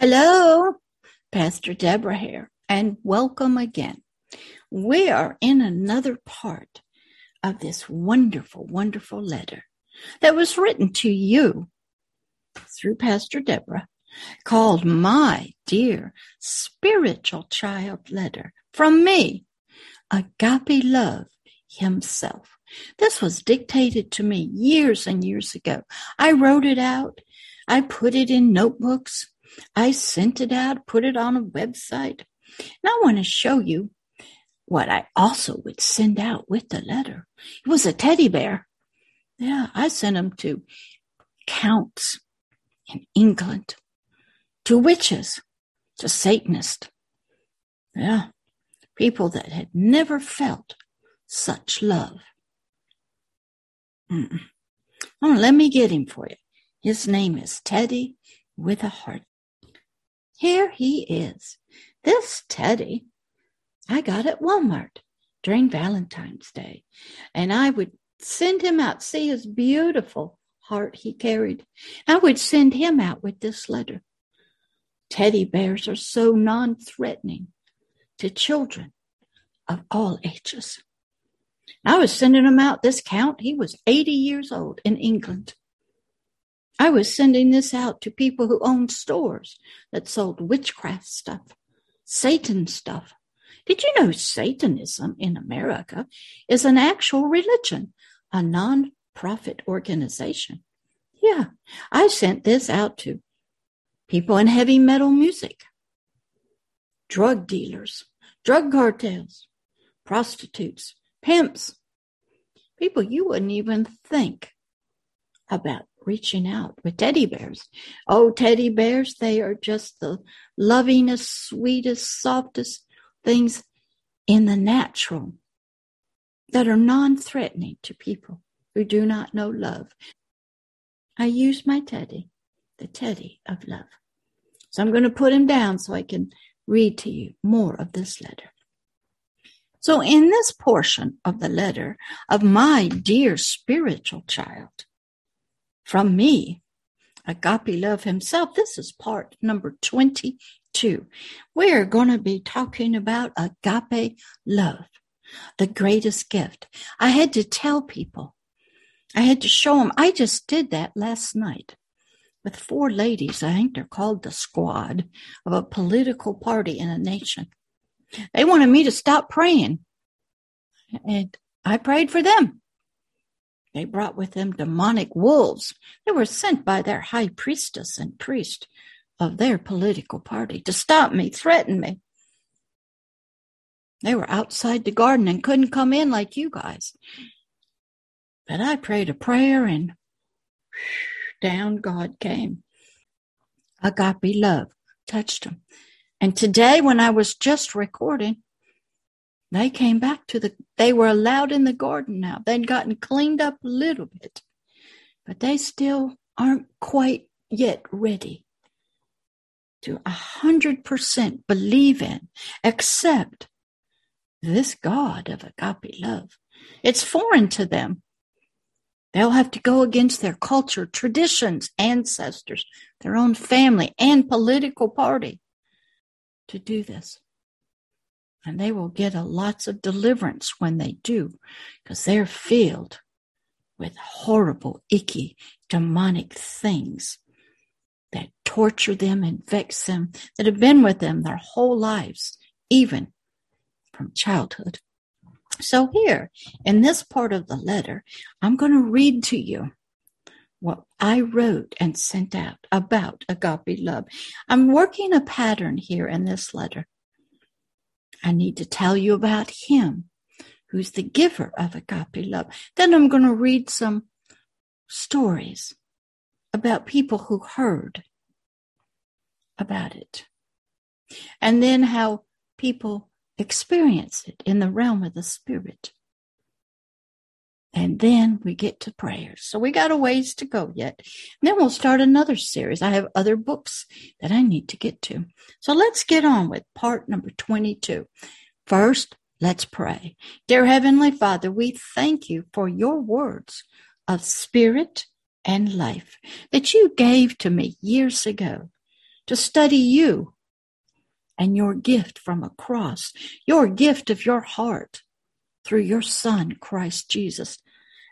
Hello, Pastor Deborah here, and welcome again. We are in another part of this wonderful, wonderful letter that was written to you through Pastor Deborah called My Dear Spiritual Child Letter from me, Agape Love himself. This was dictated to me years and years ago. I wrote it out. I put it in notebooks. I sent it out, put it on a website. And I want to show you what I also would send out with the letter. It was a teddy bear. Yeah, I sent them to counts in England, to witches, to Satanists. Yeah, people that had never felt such love. Mm-mm. Oh, let me get him for you. His name is Teddy with a heart. Here he is. This Teddy I got at Walmart during Valentine's Day. And I would send him out, see his beautiful heart he carried. I would send him out with this letter. Teddy bears are so non threatening to children of all ages. I was sending him out this count. He was 80 years old in England. I was sending this out to people who owned stores that sold witchcraft stuff, Satan stuff. Did you know Satanism in America is an actual religion, a non-profit organization? Yeah, I sent this out to people in heavy metal music, drug dealers, drug cartels, prostitutes, pimps, people you wouldn't even think about reaching out with teddy bears. Oh, teddy bears, they are just the lovingest, sweetest, softest things in the natural that are non threatening to people who do not know love. I use my teddy, the teddy of love. So I'm going to put him down so I can read to you more of this letter. So, in this portion of the letter of my dear spiritual child, from me, Agape Love himself, this is part number 22. We're going to be talking about agape love, the greatest gift. I had to tell people, I had to show them. I just did that last night with four ladies. I think they're called the squad of a political party in a nation. They wanted me to stop praying. And I prayed for them. They brought with them demonic wolves. They were sent by their high priestess and priest of their political party to stop me, threaten me. They were outside the garden and couldn't come in like you guys. But I prayed a prayer and down God came. Agape love touched them. And today, when I was just recording, they came back to the, they were allowed in the garden now. They'd gotten cleaned up a little bit, but they still aren't quite yet ready to a hundred percent believe in, accept this God of agape love. It's foreign to them. They'll have to go against their culture, traditions, ancestors, their own family, and political party to do this. And they will get a lots of deliverance when they do, because they're filled with horrible, icky, demonic things that torture them and vex them, that have been with them their whole lives, even from childhood. So, here in this part of the letter, I'm going to read to you what I wrote and sent out about agape love. I'm working a pattern here in this letter. I need to tell you about him who's the giver of agape love. Then I'm going to read some stories about people who heard about it. And then how people experience it in the realm of the spirit. And then we get to prayers. So we got a ways to go yet. And then we'll start another series. I have other books that I need to get to. So let's get on with part number 22. First, let's pray. Dear Heavenly Father, we thank you for your words of spirit and life that you gave to me years ago to study you and your gift from a cross, your gift of your heart through your Son, Christ Jesus,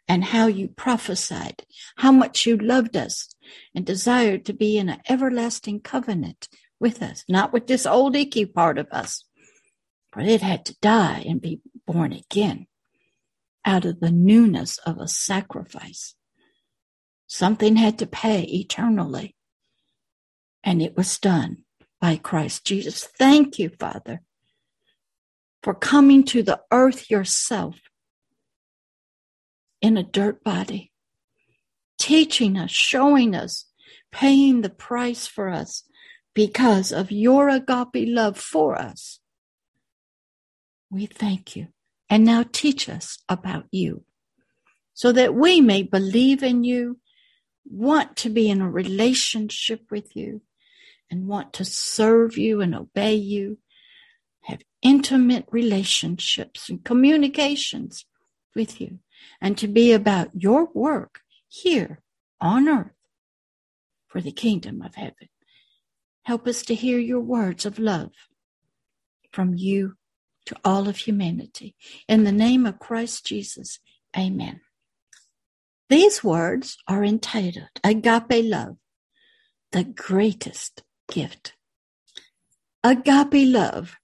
and how you prophesied, how much you loved us and desired to be in an everlasting covenant with us, not with this old icky part of us, but it had to die and be born again out of the newness of a sacrifice. Something had to pay eternally, and it was done by Christ Jesus. Thank you, Father, for coming to the earth yourself in a dirt body, teaching us, showing us, paying the price for us because of your agape love for us. We thank you. And now teach us about you so that we may believe in you, want to be in a relationship with you, and want to serve you and obey you, intimate relationships and communications with you and to be about your work here on earth for the kingdom of heaven. Help us to hear your words of love from you to all of humanity. In the name of Christ Jesus, amen. These words are entitled Agape Love, the greatest gift. Agape love.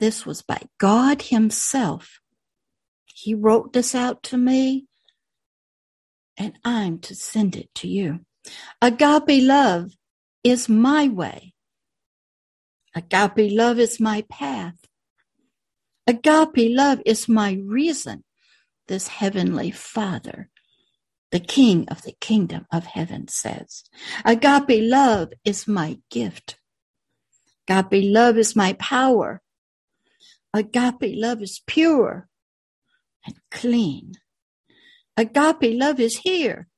This was by God Himself he wrote this out to me, and I'm to send it to you. Agape love is my way. Agape love is my path. Agape love is my reason. This heavenly Father, the King of the kingdom of heaven, says. Agape love is my gift. Agape love is my power. Agape love is pure and clean. Agape love is here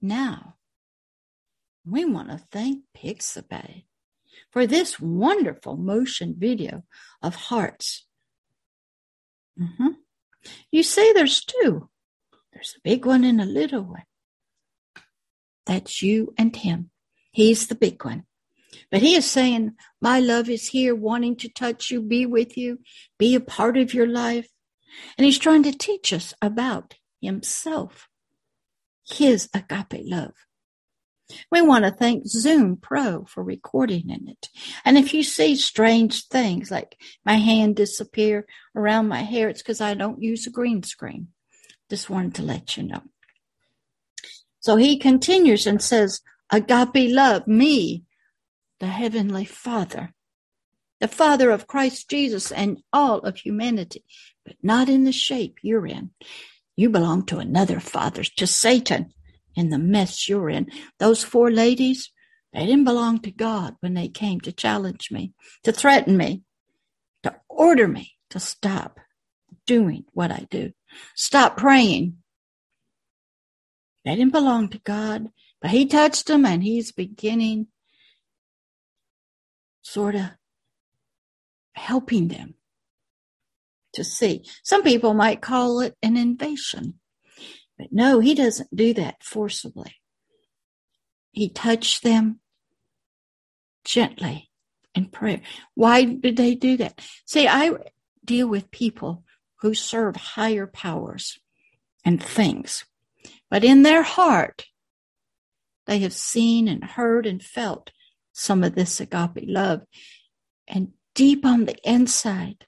now. We want to thank Pixabay for this wonderful motion video of hearts. Mm-hmm. You see, there's two. There's a big one and a little one. That's you and him. He's the big one. But he is saying, My love is here, wanting to touch you, be with you, be a part of your life. And he's trying to teach us about himself, his agape love. We want to thank Zoom Pro for recording in it. And if you see strange things like my hand disappear around my hair, it's because I don't use a green screen. Just wanted to let you know. So he continues and says, Agape love, me, the Heavenly Father, the Father of Christ Jesus and all of humanity, but not in the shape you're in. You belong to another father, to Satan, in the mess you're in. Those four ladies, they didn't belong to God when they came to challenge me, to threaten me, to order me to stop doing what I do, stop praying. They didn't belong to God, but He touched them and He's beginning sort of helping them to see. Some people might call it an invasion, but no, he doesn't do that forcibly. He touched them gently in prayer. Why did they do that? See, I deal with people who serve higher powers and things, but in their heart, they have seen and heard and felt some of this agape love. And deep on the inside,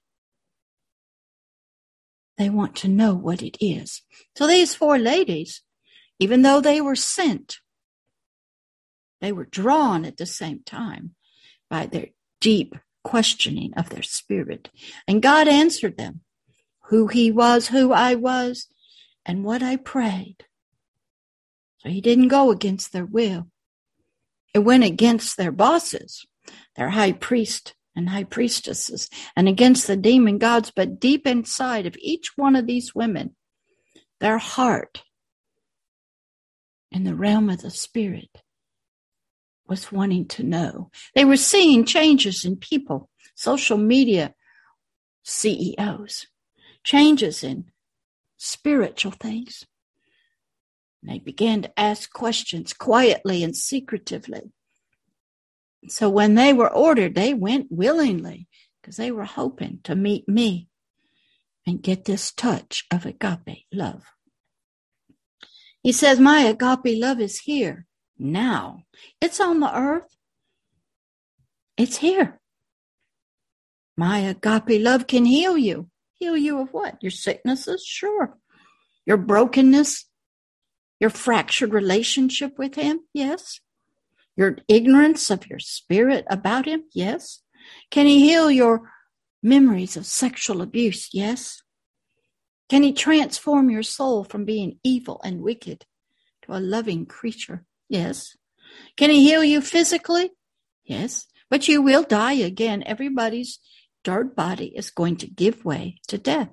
they want to know what it is. So these four ladies, even though they were sent, they were drawn at the same time by their deep questioning of their spirit. And God answered them who He was, who I was, and what I prayed. So He didn't go against their will. It went against their bosses, their high priest and high priestesses and against the demon gods, but deep inside of each one of these women, their heart in the realm of the spirit was wanting to know. They were seeing changes in people, social media CEOs, changes in spiritual things. And they began to ask questions quietly and secretively. So when they were ordered, they went willingly because they were hoping to meet me and get this touch of agape love. He says, My agape love is here now. It's on the earth. It's here. My agape love can heal you. Heal you of what? Your sicknesses? Sure. Your brokenness? Your fractured relationship with Him? Yes. Your ignorance of your spirit about Him? Yes. Can He heal your memories of sexual abuse? Yes. Can He transform your soul from being evil and wicked to a loving creature? Yes. Can He heal you physically? Yes. But you will die again. Everybody's dirt body is going to give way to death.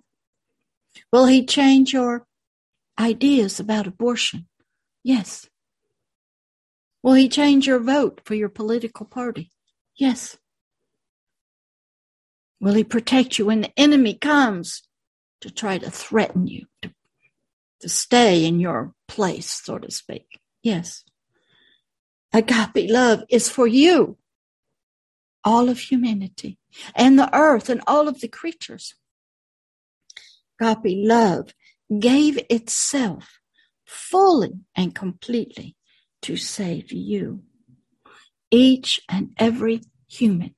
Will He change your ideas about abortion? Yes. Will He change your vote for your political party? Yes. Will He protect you when the enemy comes to try to threaten you, to, to stay in your place, so to speak? Yes. Agape love is for you, all of humanity, and the earth, and all of the creatures. Agape love gave itself fully and completely to save you, each and every human,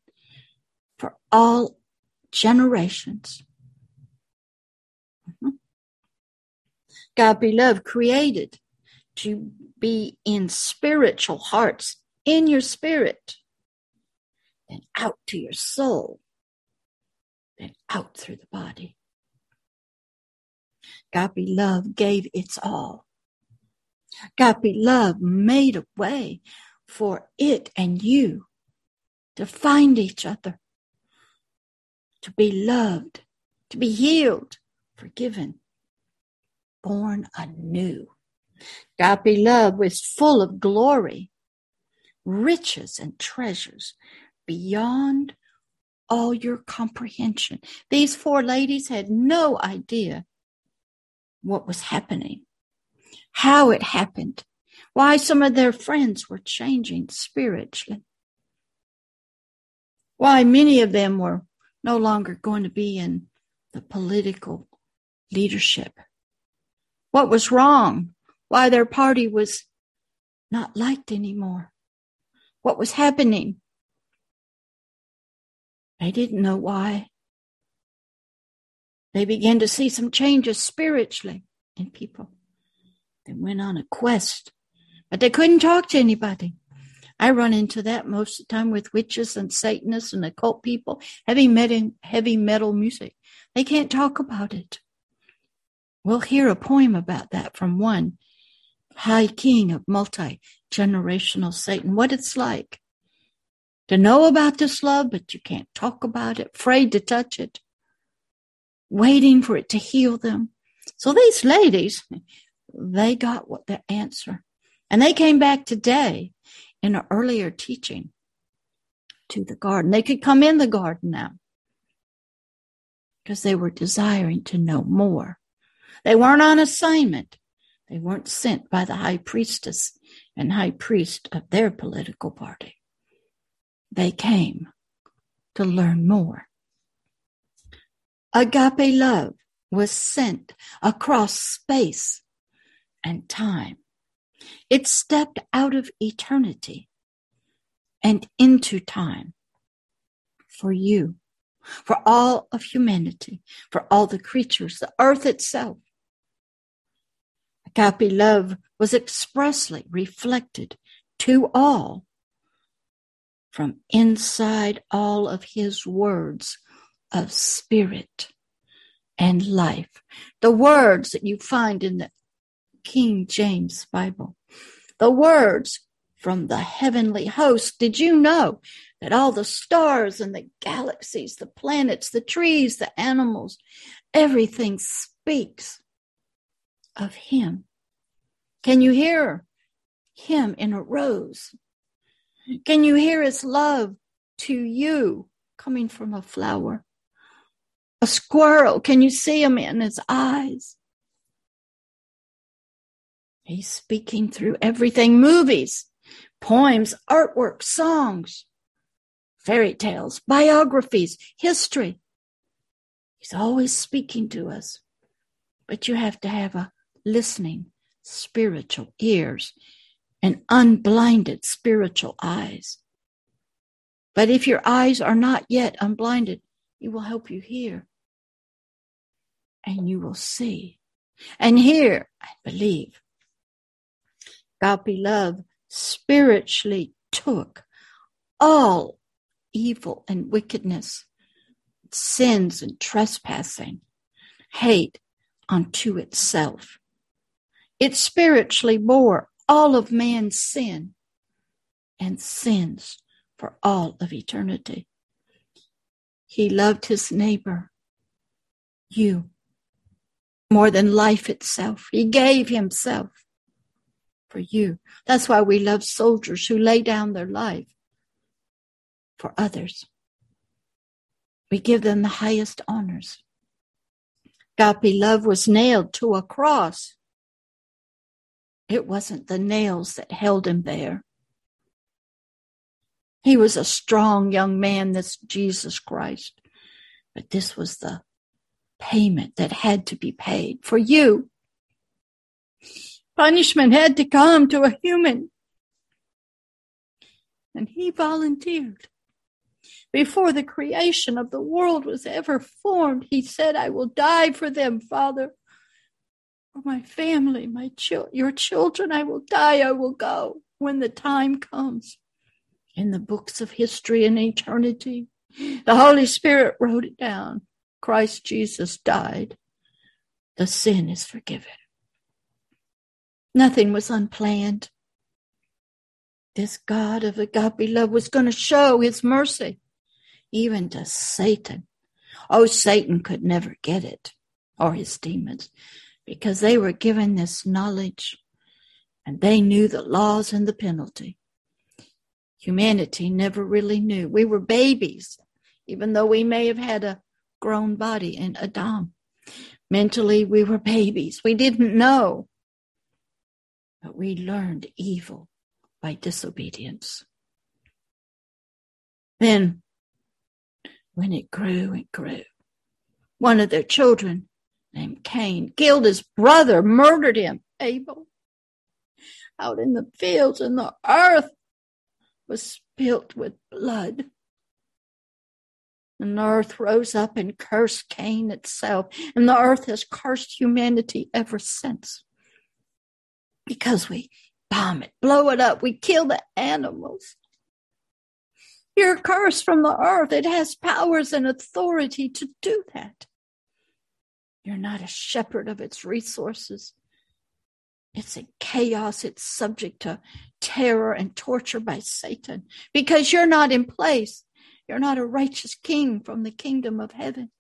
for all generations. Mm-hmm. Agape love created to be in spiritual hearts, in your spirit, then out to your soul, then out through the body. Agape love gave its all. Agape love made a way for it and you to find each other, to be loved, to be healed, forgiven, born anew. Agape love was full of glory, riches, and treasures beyond all your comprehension. These four ladies had no idea what was happening, how it happened, why some of their friends were changing spiritually, why many of them were no longer going to be in the political leadership, what was wrong, why their party was not liked anymore, what was happening. They didn't know why. They began to see some changes spiritually in people. They went on a quest, but they couldn't talk to anybody. I run into that most of the time with witches and Satanists and occult people, heavy metal, heavy metal music. They can't talk about it. We'll hear a poem about that from one high king of multi generational Satan, what it's like to know about this love, but you can't talk about it, afraid to touch it, waiting for it to heal them. So these ladies, they got what the answer. And they came back today in an earlier teaching to the garden. They could come in the garden now because they were desiring to know more. They weren't on assignment. They weren't sent by the high priestess and high priest of their political party. They came to learn more. Agape love was sent across space and time. It stepped out of eternity and into time for you, for all of humanity, for all the creatures, the earth itself, Agape love was expressly reflected to all from inside all of his words of spirit and life. The words that you find in the King James Bible, the words from the heavenly host. Did you know that all the stars and the galaxies, the planets, the trees, the animals, everything speaks of him. Can you hear him in a rose? Can you hear his love to you coming from a flower? A squirrel, can you see him in his eyes? He's speaking through everything movies, poems, artwork, songs, fairy tales, biographies, history. He's always speaking to us, but you have to have a listening spiritual ears and unblinded spiritual eyes. But if your eyes are not yet unblinded, he will help you hear. And you will see and hear and believe. Agape love spiritually took all evil and wickedness, sins and trespassing, hate unto itself. It spiritually bore all of man's sin and sins for all of eternity. He loved his neighbor, you, more than life itself. He gave himself for you. That's why we love soldiers who lay down their life for others. We give them the highest honors. Agape love was nailed to a cross. It wasn't the nails that held him there. He was a strong young man, this Jesus Christ. But this was the payment that had to be paid for you. Punishment had to come to a human. And he volunteered. Before the creation of the world was ever formed, he said, I will die for them, Father. For my family, my your children, I will die, I will go when the time comes. In the books of history and eternity, the Holy Spirit wrote it down. Christ Jesus died. The sin is forgiven. Nothing was unplanned. This God of agape love was going to show his mercy even to Satan. Oh, Satan could never get it, or his demons, because they were given this knowledge and they knew the laws and the penalty. Humanity never really knew. We were babies, even though we may have had a grown body in Adam. Mentally, we were babies. We didn't know but we learned evil by disobedience. Then, when it grew and grew, one of their children, named Cain, killed his brother, murdered him, Abel. Out in the fields, and the earth was spilt with blood. And the earth rose up and cursed Cain itself, and the earth has cursed humanity ever since because we bomb it, blow it up, we kill the animals. You're cursed from the earth. It has powers and authority to do that. You're not a shepherd of its resources. It's in chaos. It's subject to terror and torture by Satan because you're not in place. You're not a righteous king from the kingdom of heaven.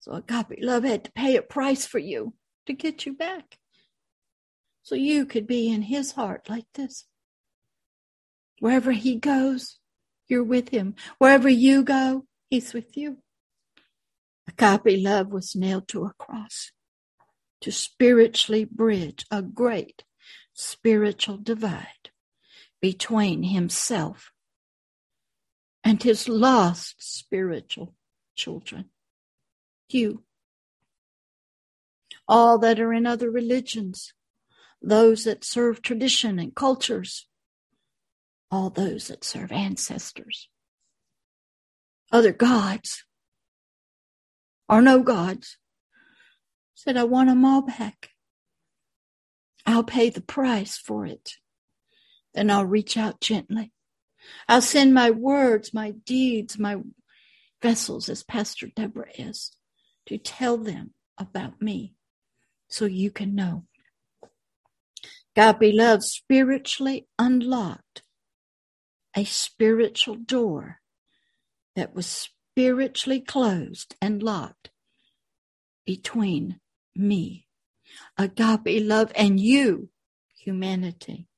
So agape love had to pay a price for you to get you back so you could be in his heart like this. Wherever he goes, you're with him. Wherever you go, he's with you. Agape love was nailed to a cross to spiritually bridge a great spiritual divide between himself and his lost spiritual children. You. All that are in other religions those that serve tradition and cultures, all those that serve ancestors, other gods, or no gods, said, I want them all back. I'll pay the price for it. Then I'll reach out gently. I'll send my words, my deeds, my vessels, as Pastor Deborah is, to tell them about me so you can know. Agape love spiritually unlocked a spiritual door that was spiritually closed and locked between me, agape love, and you, humanity.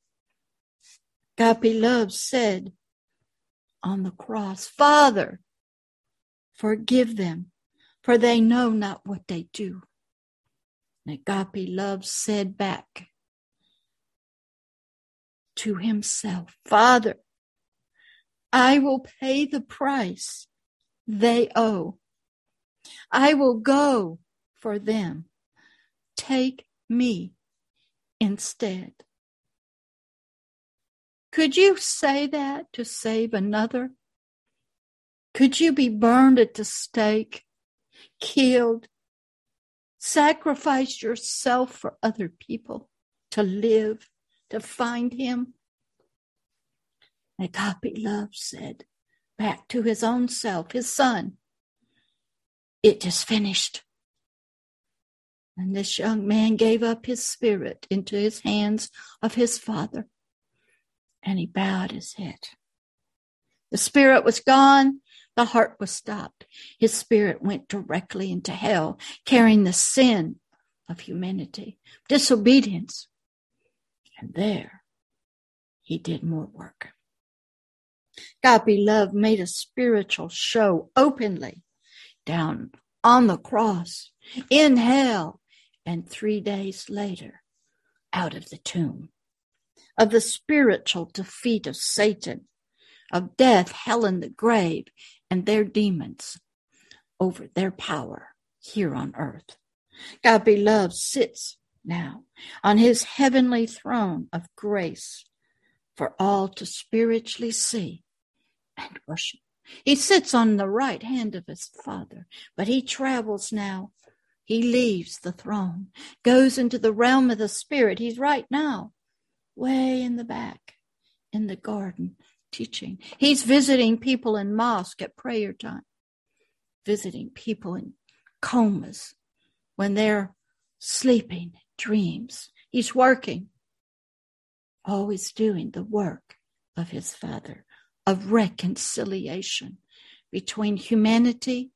Agape love said on the cross, Father, forgive them, for they know not what they do. And agape love said back, to himself, Father, I will pay the price they owe. I will go for them. Take me instead. Could you say that to save another? Could you be burned at the stake, killed, sacrifice yourself for other people to live, to find Him? Agape love said back to his own self, his son, it is finished. And this young man gave up his spirit into his hands of his father, and he bowed his head. The spirit was gone, the heart was stopped. His spirit went directly into hell, carrying the sin of humanity, disobedience. And there he did more work. Agape love made a spiritual show openly down on the cross, in hell, and three days later, out of the tomb. Of the spiritual defeat of Satan, of death, hell, and the grave, and their demons over their power here on earth. Agape love sits now on his heavenly throne of grace for all to spiritually see and worship. He sits on the right hand of his Father, but he travels now. He leaves the throne, goes into the realm of the Spirit. He's right now, way in the back in the garden, teaching. He's visiting people in mosque at prayer time, visiting people in comas when they're sleeping, dreams. He's working, always doing the work of his Father of reconciliation between humanity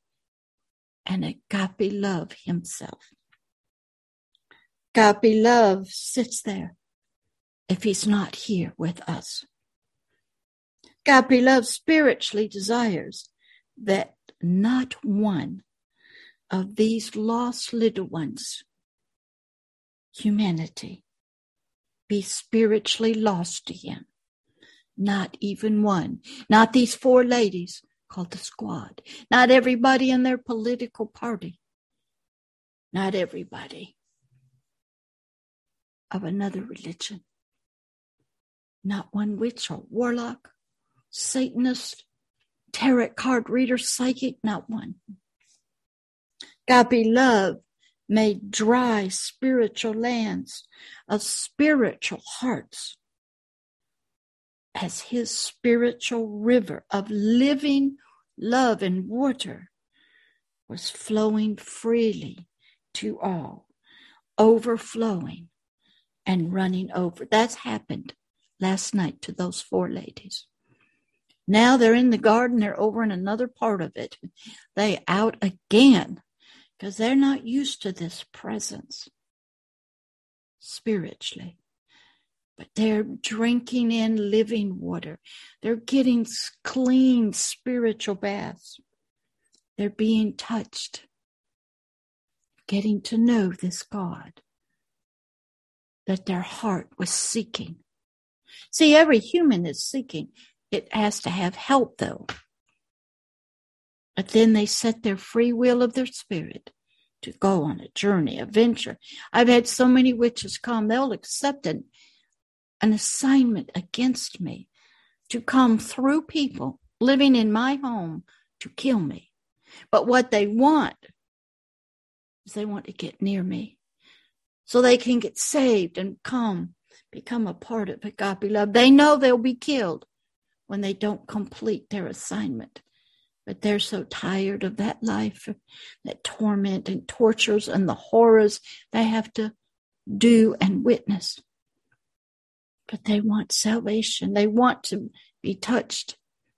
and agape love himself. Agape love sits there if he's not here with us. Agape love spiritually desires that not one of these lost little ones, humanity, be spiritually lost to him. Not even one. Not these four ladies called the squad. Not everybody in their political party. Not everybody of another religion. Not one witch or warlock, Satanist, tarot card reader, psychic, not one. Agape love made dry spiritual lands of spiritual hearts as his spiritual river of living love and water was flowing freely to all, overflowing and running over. That's happened last night to those four ladies. Now they're in the garden, they're over in another part of it. They out again because they're not used to this presence spiritually but they're drinking in living water. They're getting clean spiritual baths. They're being touched, getting to know this God that their heart was seeking. See, every human is seeking. It has to have help, though. But then they set their free will of their spirit to go on a journey, a venture. I've had so many witches come, they'll accept it an assignment against me to come through people living in my home to kill me. But what they want is they want to get near me so they can get saved and come become a part of agape love. They know they'll be killed when they don't complete their assignment. But they're so tired of that life, that torment and tortures and the horrors they have to do and witness but they want salvation. They want to be touched,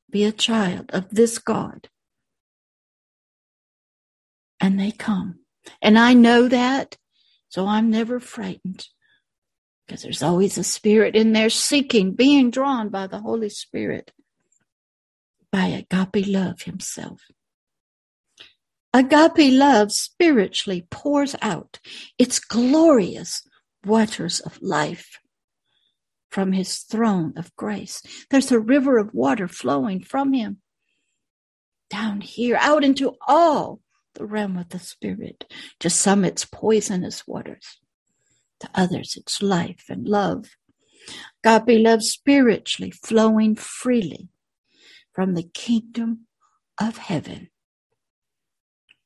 be a child of this God. And they come. And I know that, so I'm never frightened because there's always a spirit in there seeking, being drawn by the Holy Spirit, by agape love himself. Agape love spiritually pours out its glorious waters of life from his throne of grace. There's a river of water flowing from him down here out into all the realm of the spirit. To some, it's poisonous waters. To others, it's life and love. God be loved spiritually, flowing freely from the kingdom of heaven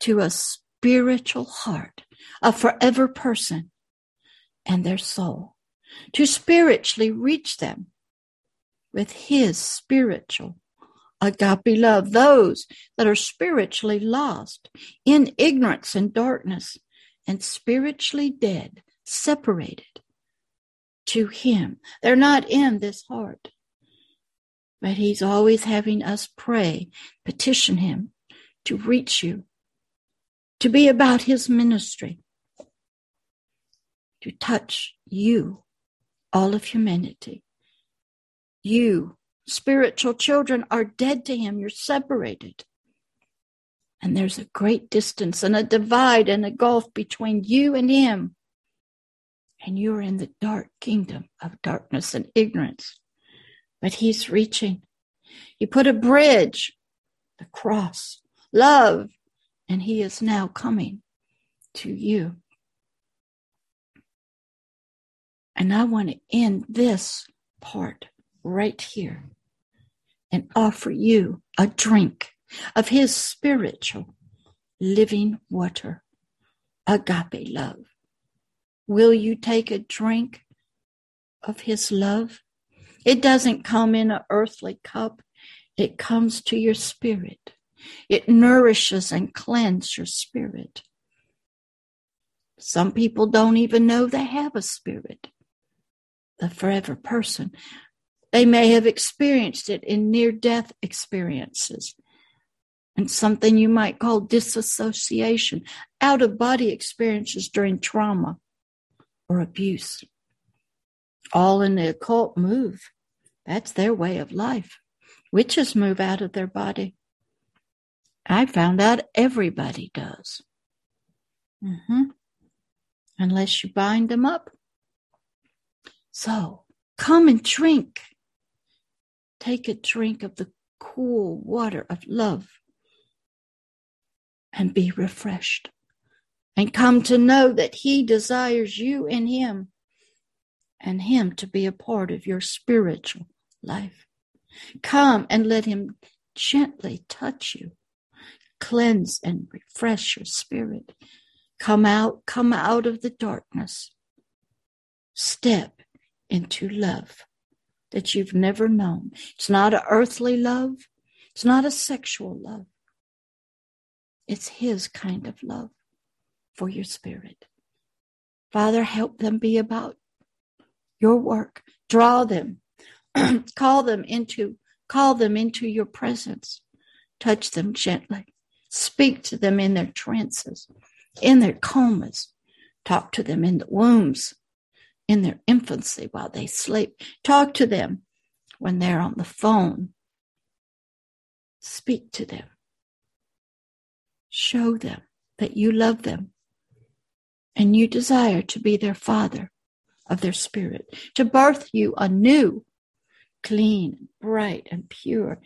to a spiritual heart, a forever person and their soul, to spiritually reach them with his spiritual agape love, those that are spiritually lost in ignorance and darkness and spiritually dead, separated to him. They're not in this heart, but he's always having us pray, petition him to reach you, to be about his ministry, to touch you, all of humanity. You spiritual children are dead to him. You're separated. And there's a great distance and a divide and a gulf between you and him. And you're in the dark kingdom of darkness and ignorance. But he's reaching. He put a bridge, the cross, love, and he is now coming to you. And I want to end this part right here and offer you a drink of his spiritual living water, agape love. Will you take a drink of his love? It doesn't come in an earthly cup. It comes to your spirit. It nourishes and cleanses your spirit. Some people don't even know they have a spirit. The forever person they may have experienced it in near death experiences and something you might call disassociation, out of body experiences during trauma or abuse. All in the occult move. That's their way of life. Witches move out of their body. I found out everybody does. Mm-hmm. Unless you bind them up. So come and drink Take a drink of the cool water of love and be refreshed. And come to know that He desires you in Him and Him to be a part of your spiritual life. Come and let Him gently touch you, cleanse and refresh your spirit. Come out, come out of the darkness. Step into love that you've never known. It's not an earthly love, it's not a sexual love. It's His kind of love for your spirit. Father, help them be about your work. Draw them, call them into, call them into your presence. Touch them gently. Speak to them in their trances, in their comas. Talk to them in the wombs in their infancy while they sleep. Talk to them when they're on the phone. Speak to them. Show them that you love them and you desire to be their father of their spirit, to birth you anew, clean, bright, and pure,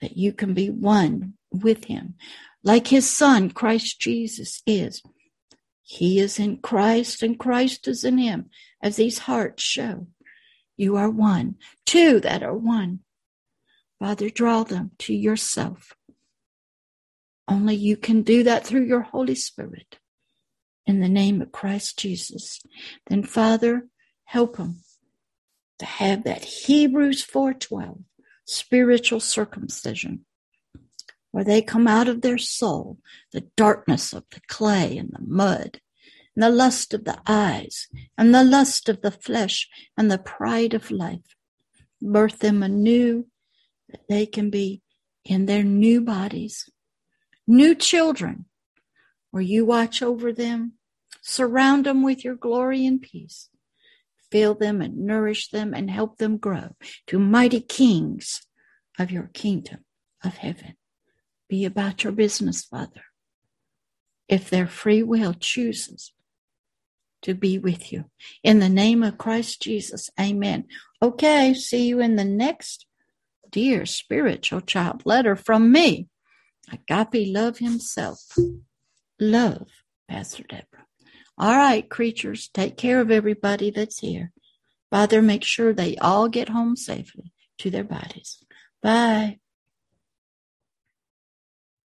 that you can be one with him, like his son, Christ Jesus, is. He is in Christ and Christ is in him, as these hearts show. You are one, two that are one. Father, draw them to yourself. Only you can do that through your Holy Spirit. In the name of Christ Jesus. Then, Father, help them to have that Hebrews 4:12 spiritual circumcision where they come out of their soul, the darkness of the clay and the mud, and the lust of the eyes, and the lust of the flesh, and the pride of life. Birth them anew, that they can be in their new bodies, new children, where you watch over them, surround them with your glory and peace. Fill them and nourish them and help them grow to mighty kings of your kingdom of heaven be about your business, Father. If their free will chooses to be with you. In the name of Christ Jesus, amen. Okay, see you in the next dear spiritual child letter from me. Agape love himself. Love, Pastor Deborah. All right, creatures, take care of everybody that's here. Father, make sure they all get home safely to their bodies. Bye.